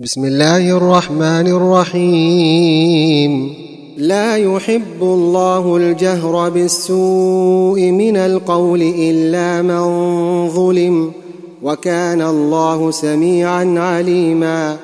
بسم الله الرحمن الرحيم. لا يحب الله الجهر بالسوء من القول إلا من ظلم وكان الله سميعا عليما.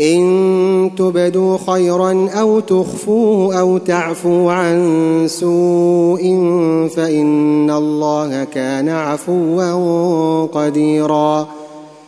إن تبدوا خيرا أو تخفوه أو تعفوا عن سوء فإن الله كان عفوا قديرا.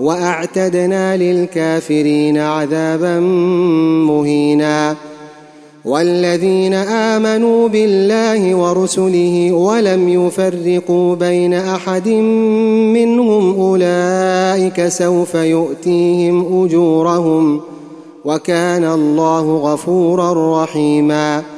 وأعتدنا للكافرين عذابا مهينا. والذين آمنوا بالله ورسله ولم يفرقوا بين أحد منهم أولئك سوف يؤتيهم أجورهم وكان الله غفورا رحيما.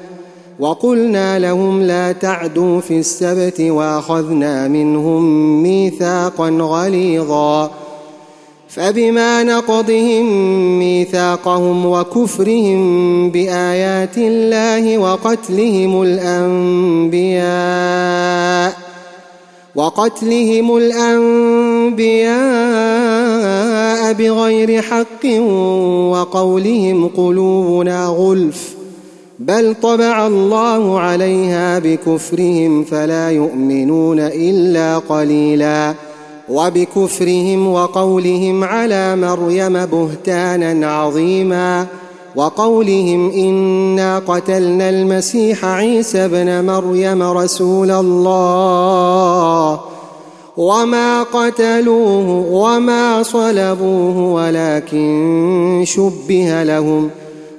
وقلنا لهم لا تعدوا في السبت وأخذنا منهم ميثاقا غليظا فبما نقضهم ميثاقهم وكفرهم بآيات الله وقتلهم الأنبياء وقتلهم الأنبياء بغير حق وقولهم قلوبنا غلف بل طبع الله عليها بكفرهم فلا يؤمنون الا قليلا وبكفرهم وقولهم على مريم بهتانا عظيما وقولهم انا قتلنا المسيح عيسى ابن مريم رسول الله وما قتلوه وما صلبوه ولكن شبه لهم ۖ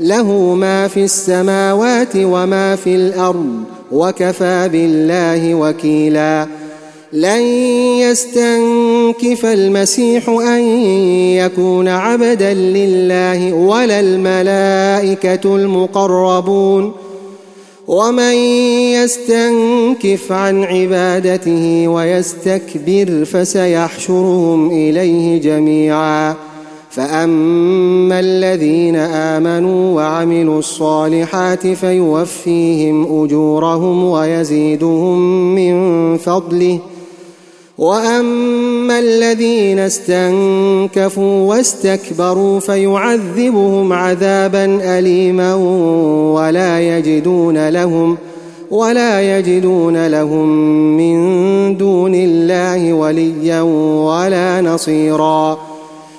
له ما في السماوات وما في الأرض وكفى بالله وكيلا. لن يستنكف المسيح أن يكون عبدا لله ولا الملائكة المقربون. ومن يستنكف عن عبادته ويستكبر فسيحشرهم إليه جميعا. فاما الذين امنوا وعملوا الصالحات فيوفيهم اجورهم ويزيدهم من فضله واما الذين استنكفوا واستكبروا فيعذبهم عذابا اليما ولا يجدون لهم ولا يجدون لهم من دون الله وليا ولا نصيرا